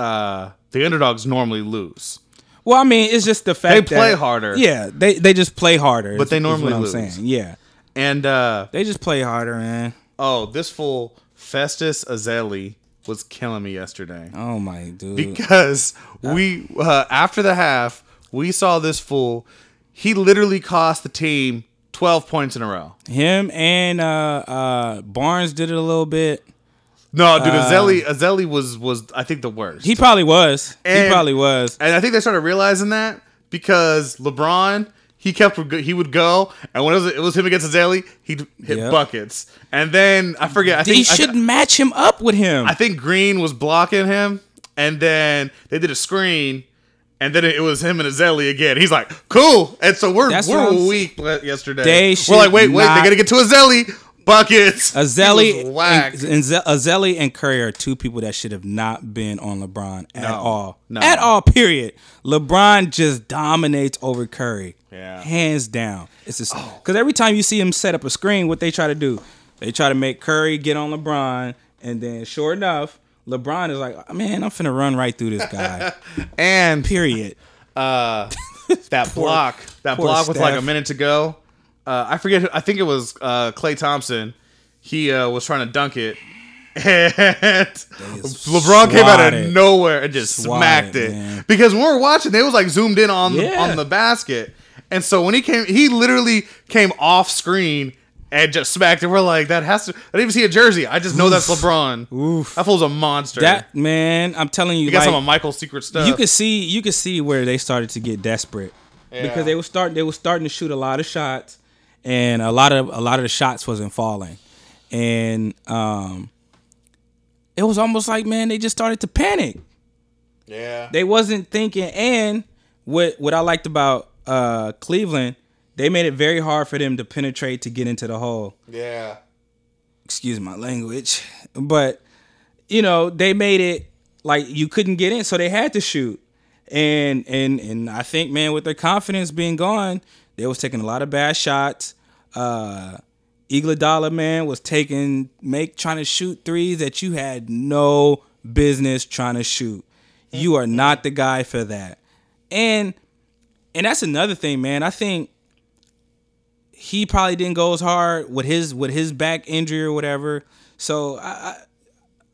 uh, the underdogs normally lose. Well, I mean, it's just the fact They play that- harder. Yeah, they they just play harder. But is- they normally what I'm lose. saying. Yeah, And uh, they just play harder, man. oh, this fool Festus Ezeli was killing me yesterday Oh my dude. because we uh, after the half we saw this fool. He literally cost the team twelve points in a row. Him and uh uh Barnes did it a little bit. No, dude, um, Ezeli Ezeli was was I think the worst. He probably was. he probably was. And I think they started realizing that because LeBron, he kept he would go, and when it was, it was him against Ezeli, he'd hit Yep. buckets. And then I forget. I They think I- should match him up with him. I, think Green was blocking him, and then they did a screen. And then it was him and Ezeli again. He's like, "Cool." And so we're That's we're what I'm s- weak yesterday. They we're like, "Wait, wait, not- they gotta get to Ezeli." Buckets. Ezeli and, and Ezeli and Curry are two people that should have not been on LeBron at No. all. No. At all, period. LeBron just dominates over Curry. Yeah. Oh. Hands down. It's just because every time you see him set up a screen, what they try to do, they try to make Curry get on LeBron, and then sure enough, LeBron is like, man, I'm finna run right through this guy. and period. uh, that block, that poor block with like a minute to go. Uh, I forget. who- I think it was uh, Klay Thompson. He uh, was trying to dunk it, and LeBron came out of nowhere and just smacked it. man. Because when we were watching, they was like zoomed in on the, on the basket, and so when he came, he literally came off screen. And just smacked it. We're like, that has to. I didn't even see a jersey. I just know that's LeBron. Oof. That fool's a monster. That man, I'm telling you, he got like, some of Michael's secret stuff. you could see you could see where they started to get desperate Yeah. because they were starting they were starting to shoot a lot of shots and a lot of a lot of the shots wasn't falling and um it was almost like man they just started to panic yeah. they wasn't thinking and what what I liked about uh Cleveland they made it very hard for them to penetrate to get into the hole yeah. excuse my language, but you know they made it like you couldn't get in, so they had to shoot. And and and I think man, with their confidence being gone, they was taking a lot of bad shots. Uh, Iguodala man was taking make trying to shoot threes that you had no business trying to shoot. You are not the guy for that. And and that's another thing, man. I think he probably didn't go as hard with his with his back injury or whatever. So I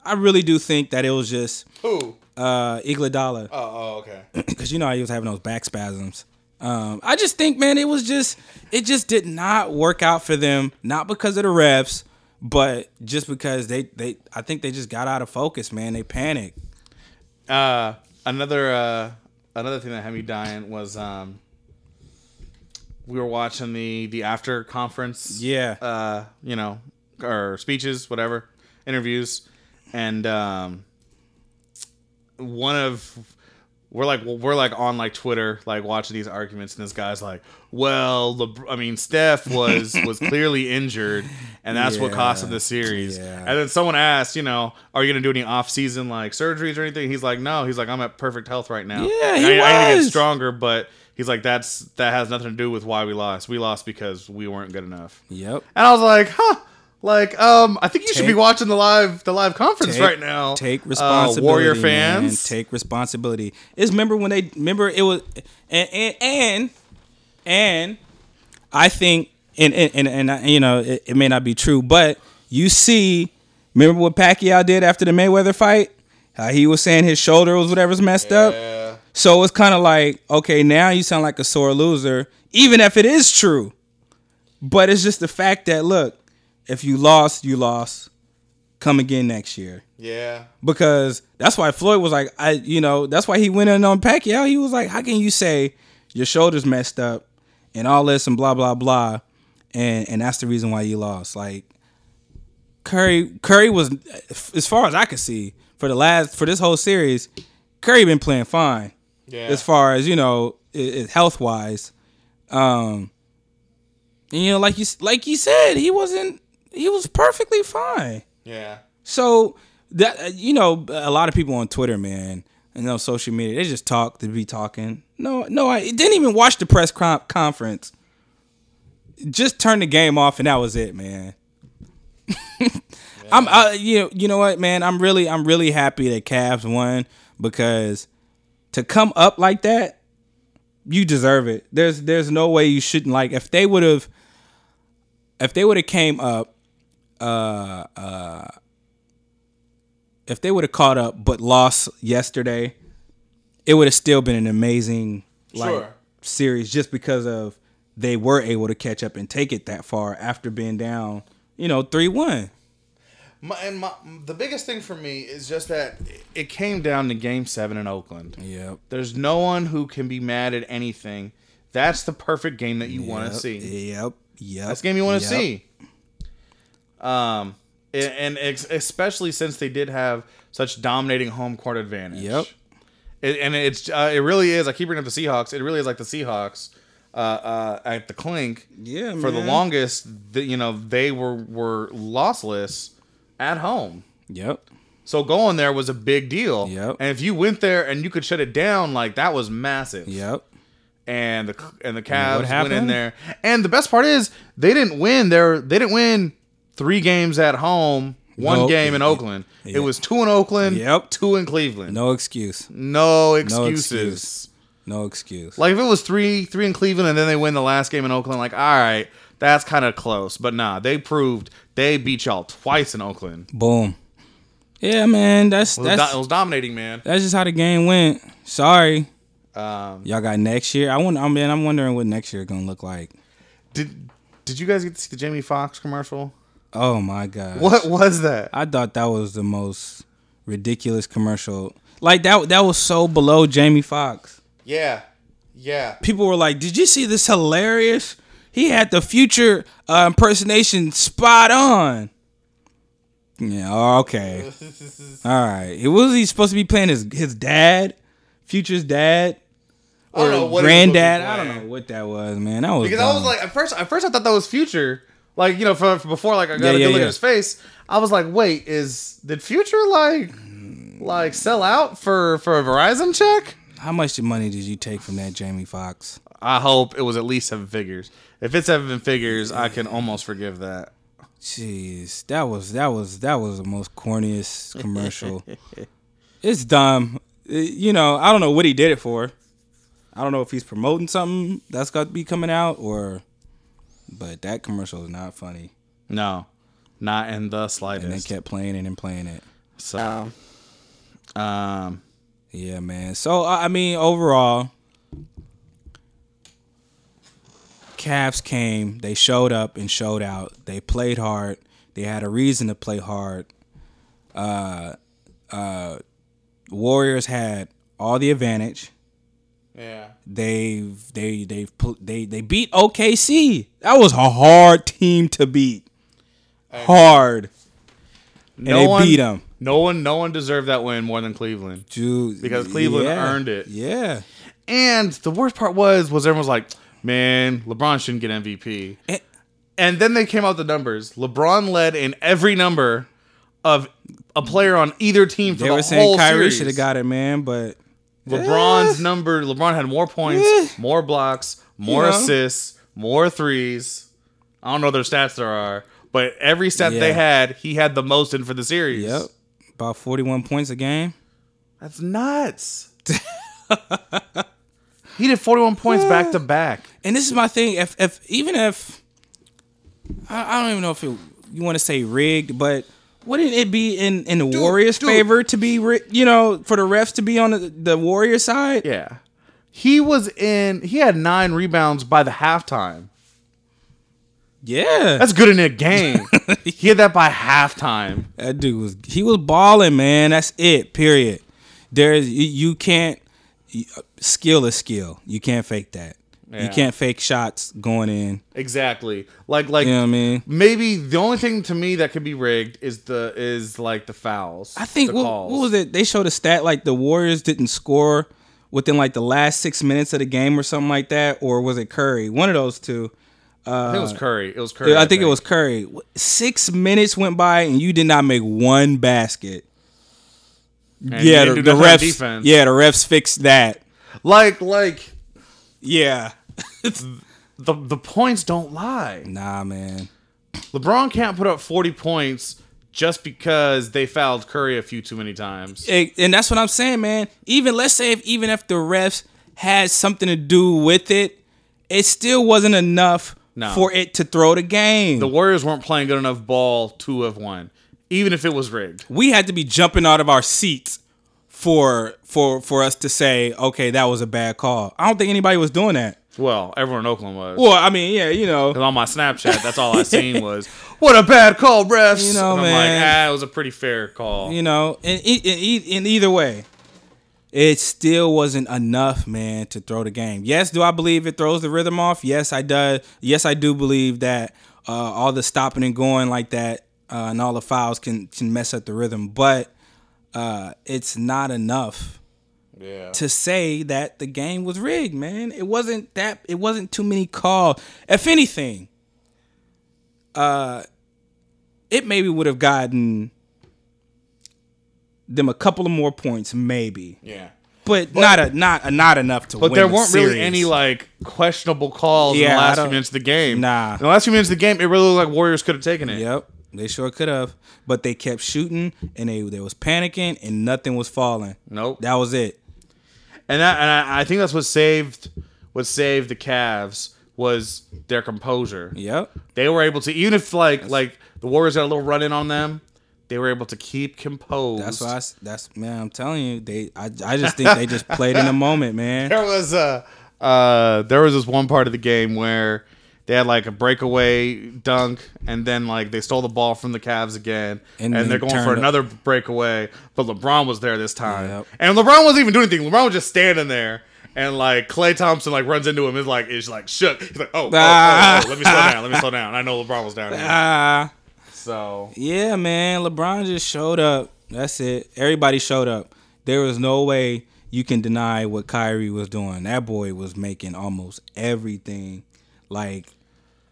I, I really do think that it was just Who? uh Iguodala Oh, oh, okay. because you know how he was having those back spasms. Um, I just think, man, it was just it just did not work out for them. Not because of the refs, but just because they they I think they just got out of focus, man. They panicked. Uh, another uh, another thing that had me dying was um, we were watching the the after conference. Yeah. Uh, you know, or speeches, whatever, interviews, and um, one of we're like we're like on like Twitter, like watching these arguments, and this guy's like, "Well, LeBr- I mean, Steph was was clearly injured, and that's what cost him the series." Yeah. And then someone asked, you know, "Are you gonna do any off season like surgeries or anything?" He's like, "No." He's like, "I'm at perfect health right now. Yeah, he I, I need to get stronger." But he's like, "That's that has nothing to do with why we lost. We lost because we weren't good enough." Yep. And I was like, "Huh." Like, um, I think you should be watching the live the live conference Take- right now. Take Uh, responsibility, Warrior man. fans. Take responsibility. Is remember when they remember it was and and and, and I think and and and, and you know it, it may not be true, but you see, remember what Pacquiao did after the Mayweather fight? How he was saying his shoulder was whatever's messed up. Yeah. So it's kind of like, okay, now you sound like a sore loser, even if it is true. But it's just the fact that look, if you lost, you lost. Come again next year Yeah. because that's why Floyd was like, I, you know, that's why he went in on Pacquiao. He was like, how can you say your shoulders messed up and all this and blah blah blah, and and that's the reason why you lost. Like Curry, Curry was, as far as I could see, for the last for this whole series, Curry been playing fine Yeah. as far as you know, health wise. Um, and you know, like you like you said, he wasn't. He was perfectly fine. yeah. So that you know, a lot of people on Twitter, man, and you know, social media, they just talk to be talking. No, no, I didn't even watch the press conference. Just turned the game off, and that was it, man. I'm, uh, you know, you know what, man. I'm really, I'm really happy that Cavs won because to come up like that, you deserve it. There's, there's no way you shouldn't like. If they would have, if they would have came up Uh, uh, if they would have caught up but lost yesterday, it would have still been an amazing like Sure. series just because of they were able to catch up and take it that far after being down, you know, three one. And my, the biggest thing for me is just that it came down to Game Seven in Oakland. Yep. There's no one who can be mad at anything. That's the perfect game that you want to see. Yep. Yep. That's the game you want to yep. see. Um, and, especially since they did have such dominating home court advantage. Yep. It, and it's uh, it really is. I keep bringing up the Seahawks. It really is like the Seahawks. uh, uh, at the clink. Yeah, For the longest, the, you know, they were were lossless at home. Yep. So going there was a big deal. Yep. And if you went there and you could shut it down, like that was massive. Yep. And the and the Cavs went in there. And the best part is they didn't win their they didn't win three games at home, one Nope. game in Oakland. Yeah. It was two in Oakland, Yep. two in Cleveland. No excuse. No excuses. excuse. No excuse. Like if it was three three in Cleveland and then they win the last game in Oakland, like all right, that's kind of close. But nah, they proved they beat y'all twice in Oakland. Boom. Yeah, man. That's It was, that's it was dominating, man. that's just how the game went. Sorry. Um, Y'all got next year. I want. I mean, I'm wondering what next year gonna look like. did did you guys get to see the Jamie Foxx commercial? Oh my god. What was that? I thought that was the most ridiculous commercial. Like that. That was so below Jamie Foxx. Yeah, yeah. People were like, "Did you see this hilarious? He had the future uh, impersonation spot on." Yeah. oh, Okay. All right. It was he supposed to be playing his his dad, future's dad, I don't know or what he was supposed to be granddad. I don't know what that was, man. That was Because I was like, at first, at first I thought that was Future. Like you know, for, for before like I got Yeah, a good yeah, look yeah. at his face, I was like, wait, is did Future like like sell out for for a Verizon check? how much money did you take from that Jamie Foxx? I hope it was at least seven figures. If it's seven figures, I can almost forgive that. Jeez, that was that was that was the most corniest commercial. it's dumb. Uh, You know, I don't know what he did it for. I don't know if he's promoting something that's got to be coming out or, but that commercial is not funny. No, not in the slightest. And they kept playing it and playing it. So, um, Yeah, man. So I I mean, overall, Cavs came. They showed up and showed out. They played hard. They had a reason to play hard. Uh, uh, Warriors had all the advantage. Yeah, They they they they they beat OKC. That was a hard team to beat. Hard. And no they one beat 'em. No one, no one deserved that win more than Cleveland. Dude, Because Cleveland yeah. earned it. Yeah. And the worst part was, was everyone was like, "Man, LeBron shouldn't get MVP." And- And then they came out the numbers. LeBron led in every number of a player on either team They the were saying Kyrie should have got it, man, but LeBron's number. LeBron had more points, Eh. more blocks, more You know. assists, more threes. I don't know their stats there are, but every stat they had, he had the most in for the series. yep, about forty-one points a game. That's nuts. he did 41 points back to back. And this is my thing. If if even if I, I don't even know if it, you want to say rigged, but wouldn't it be in in the Warriors' dude. favor to be you know for the refs to be on the, the Warrior side? Yeah. He was in he had 9 rebounds by the halftime. Yeah, That's good in a game. he had that by halftime. that dude was he was balling, man. That's it. Period. There's you, you can't uh, skill is skill. You can't fake that. Yeah. You can't fake shots going in. Exactly. Like like You know what I mean? maybe the only thing to me that could be rigged is the is like the fouls. I think the what, calls. what was it? They showed a stat like the Warriors didn't score within like the last six minutes of the game or something like that, or was it Curry? One of those two. I think it was Curry. It was Curry. I think it was Curry. Six minutes went by and you did not make one basket. And yeah, the, the do nothing on refs. defense. Yeah, the refs fixed that. Like like Yeah. the the points don't lie. nah, man. LeBron can't put up 40 points just because they fouled Curry a few too many times. And that's what I'm saying, man. Even let's say if even if the refs had something to do with it, it still wasn't enough No. for it to throw the game. The Warriors weren't playing good enough ball to have won, even if it was rigged. we had to be jumping out of our seats for for for us to say, okay, that was a bad call. I don't think anybody was doing that. Well, everyone in Oakland was. Well, I mean, yeah, you know, 'Cause on my Snapchat, that's all I seen was, "What a bad call, refs." You know, and I'm man. like, ah, it was a pretty fair call. you know, in, in, in, in either way, it still wasn't enough, man, to throw the game. Yes, do I believe it throws the rhythm off? Yes, I do. Yes, I do believe that uh, all the stopping and going like that uh, and all the fouls can can mess up the rhythm, but uh, it's not enough Yeah. to say that the game was rigged, man. It wasn't that it wasn't too many calls. If anything, uh it maybe would have gotten them a couple of more points, maybe. Yeah. But, not a not a, not enough to win. But there weren't really any like questionable calls in the last few minutes of the game. Nah. In the last few minutes of the game, it really looked like Warriors could have taken it. Yep. They sure could have. But they kept shooting and they they was panicking and nothing was falling. Nope. That was it. And that, and I, I think that's what saved what saved the Cavs was their composure. Yep. They were able to even if like like the Warriors got a little run in on them, they were able to keep composed. That's why I that's man, I'm telling you, they I, I just think they just played in the moment, man. there was a uh there was this one part of the game where they had like a breakaway dunk and then like they stole the ball from the Cavs again and, And they're going for turned up- another breakaway but LeBron was there this time Yep. and LeBron wasn't even doing anything LeBron was just standing there and like Klay Thompson like runs into him is like is like shook he's like oh, oh, oh, Ah. oh, let me slow down let me slow down I know LeBron was down here Ah, so yeah, man. LeBron just showed up. That's it. Everybody showed up. There was no way you can deny what Kyrie was doing. That boy was making almost everything. Like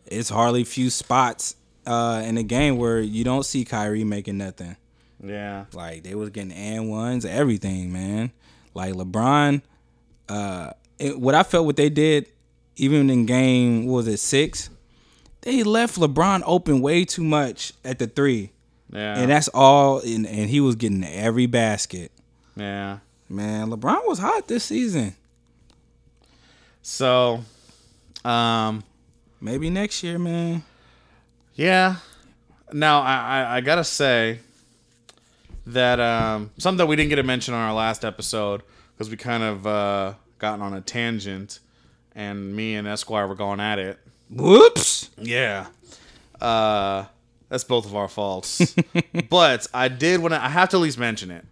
it's hardly few spots uh, in the game where you don't see Kyrie making nothing. yeah Like they was getting and ones, everything, man. Like LeBron, uh, it, what I felt what they did, even in game was it six, they left LeBron open way too much at the three, yeah and that's all. And, and he was getting every basket. yeah Man, LeBron was hot this season. so um Maybe next year, man. Yeah. Now I, I, I gotta say that um, something that we didn't get to mention on our last episode because we kind of uh, gotten on a tangent, and me and Esquire were going at it. Whoops. Yeah. Uh, that's both of our faults. but I did want to. I have to at least mention it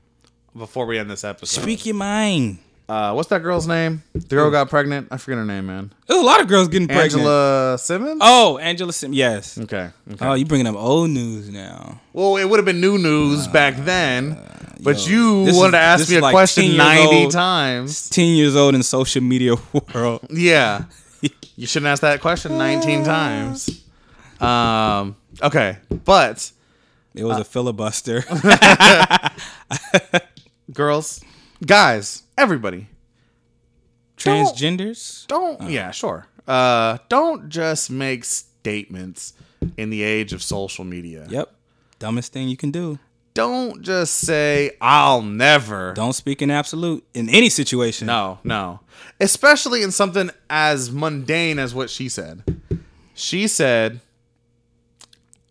before we end this episode. Speak your mind. Uh, what's that girl's name? The girl got pregnant. I forget her name, man. There's a lot of girls getting pregnant. Angela Simmons. Oh, Angela Simmons. Yes. Okay. okay. Oh, you bringing up old news now. Well, it would have been new news back then, but yo, you wanted is- to ask me a like question 90 old. times. 10 years old in social media world. Yeah. You shouldn't ask that question 19 times. Um, okay, but It Uh, was a filibuster. girls, guys, everybody, Transgenders? don't yeah, sure. Uh, don't just make statements in the age of social media. Yep. Dumbest thing you can do. Don't just say I'll never. Don't speak in absolute in any situation. No, no. Especially in something as mundane as what she said. She said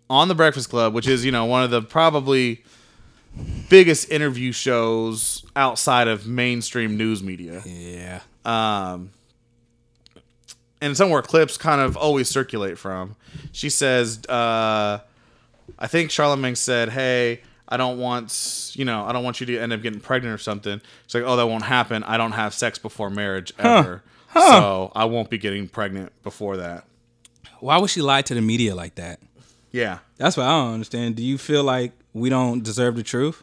on the Breakfast Club, which is, you know, one of the probably biggest interview shows outside of mainstream news media. Yeah. Um and somewhere clips kind of always circulate from. She says, uh I think Charlemagne said, Hey, I don't want you know, I don't want you to end up getting pregnant or something. She's like, Oh, that won't happen. I don't have sex before marriage ever. So I won't be getting pregnant before that. Why would she lie to the media like that? Yeah. That's what I don't understand. Do you feel like we don't deserve the truth?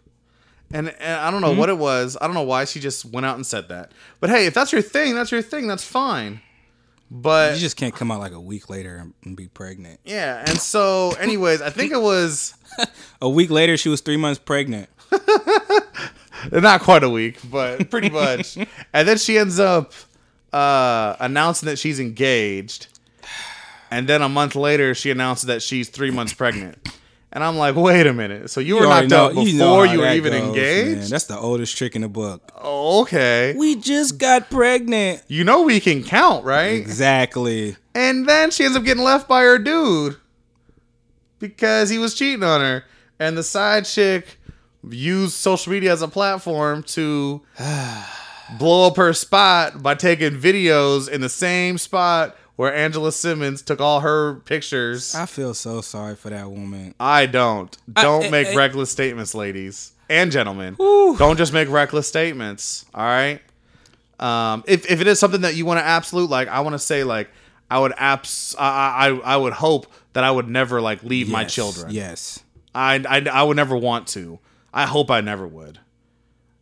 And, and I don't know what it was. I don't know why she just went out and said that. But hey, if that's your thing, that's your thing. That's fine. But You just can't come out like a week later and be pregnant. yeah, and so anyways, I think it was A week later, she was three months pregnant. not quite a week, but pretty much. and then she ends up uh, announcing that she's engaged. And then a month later, she announces that she's three months pregnant. And I'm like, wait a minute. So you, were knocked know- before know you, were even goes, engaged? man. That's the oldest trick in the book. Okay. We just got pregnant. You know we can count, right? Exactly. And then she ends up getting left by her dude because he was cheating on her. And the side chick used social media as a platform to blow up her spot by taking videos in the same spot where Angela Simmons took all her pictures. I feel so sorry for that woman. I don't. Don't I- make I- reckless statements, ladies and gentlemen. Don't just make reckless statements. All right. Um, if if it is something that you want to absolute, like I want to say, like I would abs, I, I I would hope that I would never like leave my children. Yes. I, I I would never want to. I hope I never would.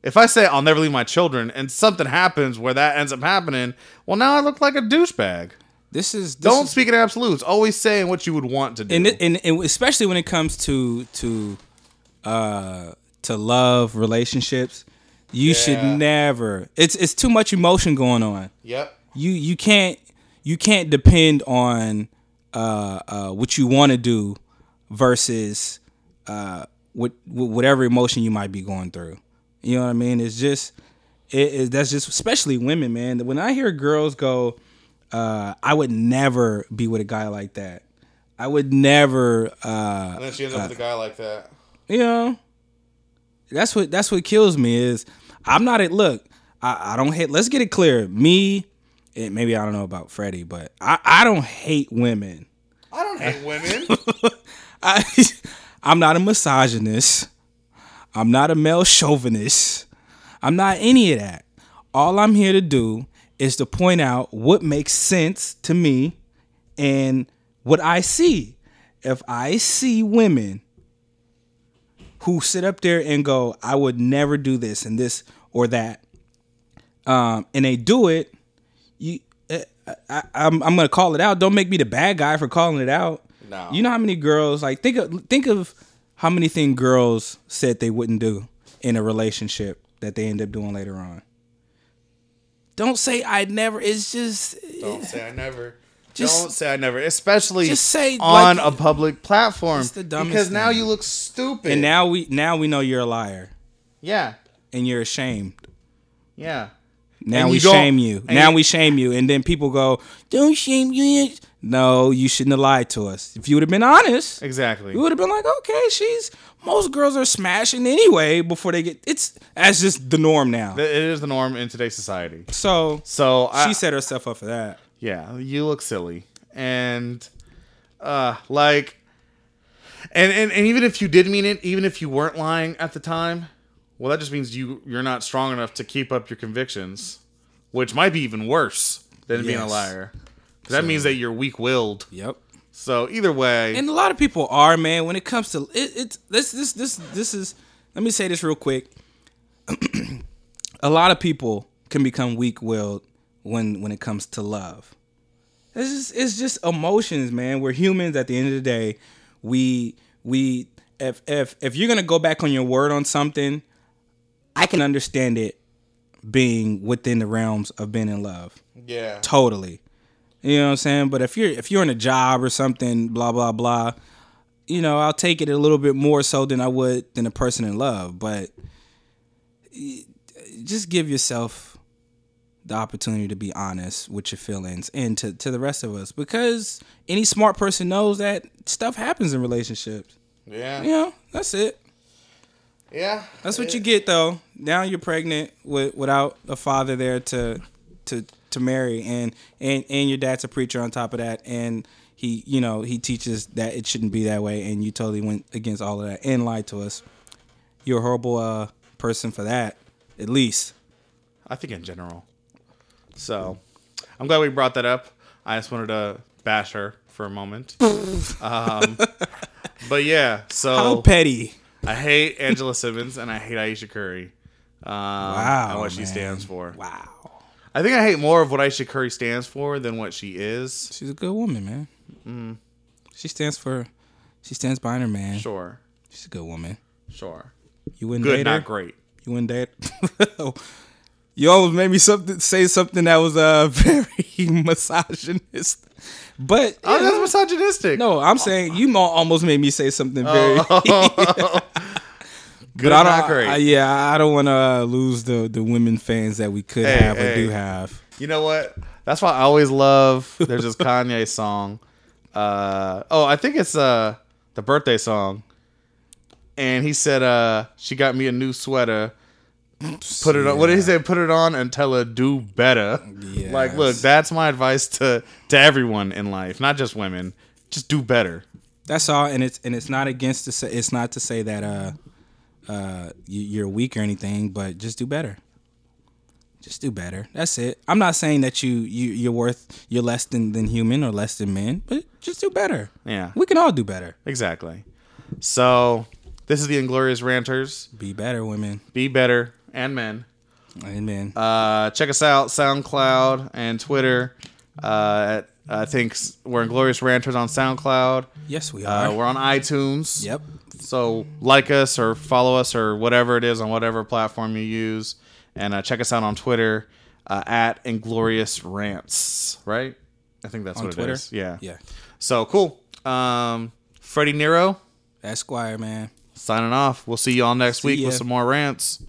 If I say I'll never leave my children and something happens where that ends up happening, well, now I look like a douchebag. This is this Don't is- speak in absolutes. Always saying what you would want to do. and, and and especially when it comes to to uh to love relationships, you should never. It's it's too much emotion going on. yep. You you can't you can't depend on uh uh what you want to do versus uh what whatever emotion you might be going through. You know what I mean? It's just it, it that's just especially women, man. When I hear girls go, uh, I would never be with a guy like that. I would never uh And then she ends up with a guy like that. you know that's what that's what kills me is i'm not a look i, I don't hate let's get it clear me and maybe i don't know about freddie but i, I don't hate women I don't hate women. I, i'm not a misogynist i'm not a male chauvinist i'm not any of that all i'm here to do is to point out what makes sense to me and what i see if i see women who sit up there and go, I would never do this and this or that, um, and they do it, you, uh, I, I'm, I'm gonna call it out. Don't make me the bad guy for calling it out. No. You know how many girls like think of think of how many things girls said they wouldn't do in a relationship that they end up doing later on. Don't say I'd never. It's just Don't say I never. Just- don't say I never, especially just say, on like- a public platform. It's the dumbest because now thing. you look stupid. and now we now we know you're a liar yeah, and you're ashamed. yeah. Now And we you shame you. Now we shame you, and then people go, "Don't shame you." No, you shouldn't have lied to us. If you would have been honest, Exactly. you would have been like, "Okay, she's." Most girls are smashing anyway before they get. It's that's just the norm now. It is the norm in today's society. So So I, she set herself up for that. yeah, you look silly, and uh, like, and, and and even if you did mean it, even if you weren't lying at the time, well, that just means you you're not strong enough to keep up your convictions, which might be even worse than being a Yes. liar. 'Cause That means that you're weak-willed. Yep. So either way, And a lot of people are, man. When it comes to it, it's this, this, this, this is. Let me say this real quick. a lot of people can become weak-willed when when it comes to love. It's just it's just emotions, man. We're humans. At the end of the day, we we if if if you're gonna go back on your word on something, I can understand it being within the realms of being in love yeah, totally you know what i'm saying? But if you're if you're in a job or something blah blah blah you know i'll take it a little bit more so than i would than a person in love. But just give yourself the opportunity to be honest with your feelings and to, to the rest of us. Because any smart person knows that stuff happens in relationships. Yeah, you know that's it. Yeah. that's what you get though. Now you're pregnant with without a father there to to to marry and and and your dad's a preacher on top of that and he you know he teaches that it shouldn't be that way and you totally went against all of that and lied to us. You're a horrible uh person for that. At least. I think in general. So, I'm glad we brought that up. I just wanted to bash her for a moment. um, but yeah, so How petty. I hate Angela Simmons and I hate Ayesha Curry. Um, Wow. and what she stands for. Wow. I think I hate more of what Ayesha Curry stands for than what she is. She's a good woman, man. Mm. She stands for she stands behind her man. Sure, She's a good woman. sure. You wouldn't Good, date her? not great. You wouldn't date. you almost made me something say something that was uh very misogynist. But Oh, that's misogynistic. no, I'm saying you almost made me say something very. Good, but I don't. great. I, yeah, I don't want to uh, lose the the women fans that we could Hey, have or hey. do have. You know what? That's why I always love. There's this Kanye song. Uh, oh, I think it's uh the birthday song. And he said, uh, she got me a new sweater. Put it on. What did he say? Put it on and tell her do better. Like, look, that's my advice to to everyone in life, not just women. Just do better. That's all, and it's and it's not against to say it's not to say that uh uh you, you're weak or anything, but just do better. Just do better. That's it. I'm not saying that you you you're worth you're less than than human or less than men, but just do better. Yeah, We can all do better. exactly. So this is the Inglorious Ranters. Be better, women. Be better and men. Amen. Uh, check us out, SoundCloud and Twitter. Uh, I think we're Inglorious Ranters on SoundCloud. yes, we are. Uh, we're on iTunes. yep. So like us or follow us or whatever it is on whatever platform you use, and uh, check us out on Twitter uh, at Inglorious Rants. Right? I think that's On what Twitter. it is. Yeah. Yeah. So cool. Um, Freddie Nero Esquire, man. signing off. We'll see you all next See week with some more rants.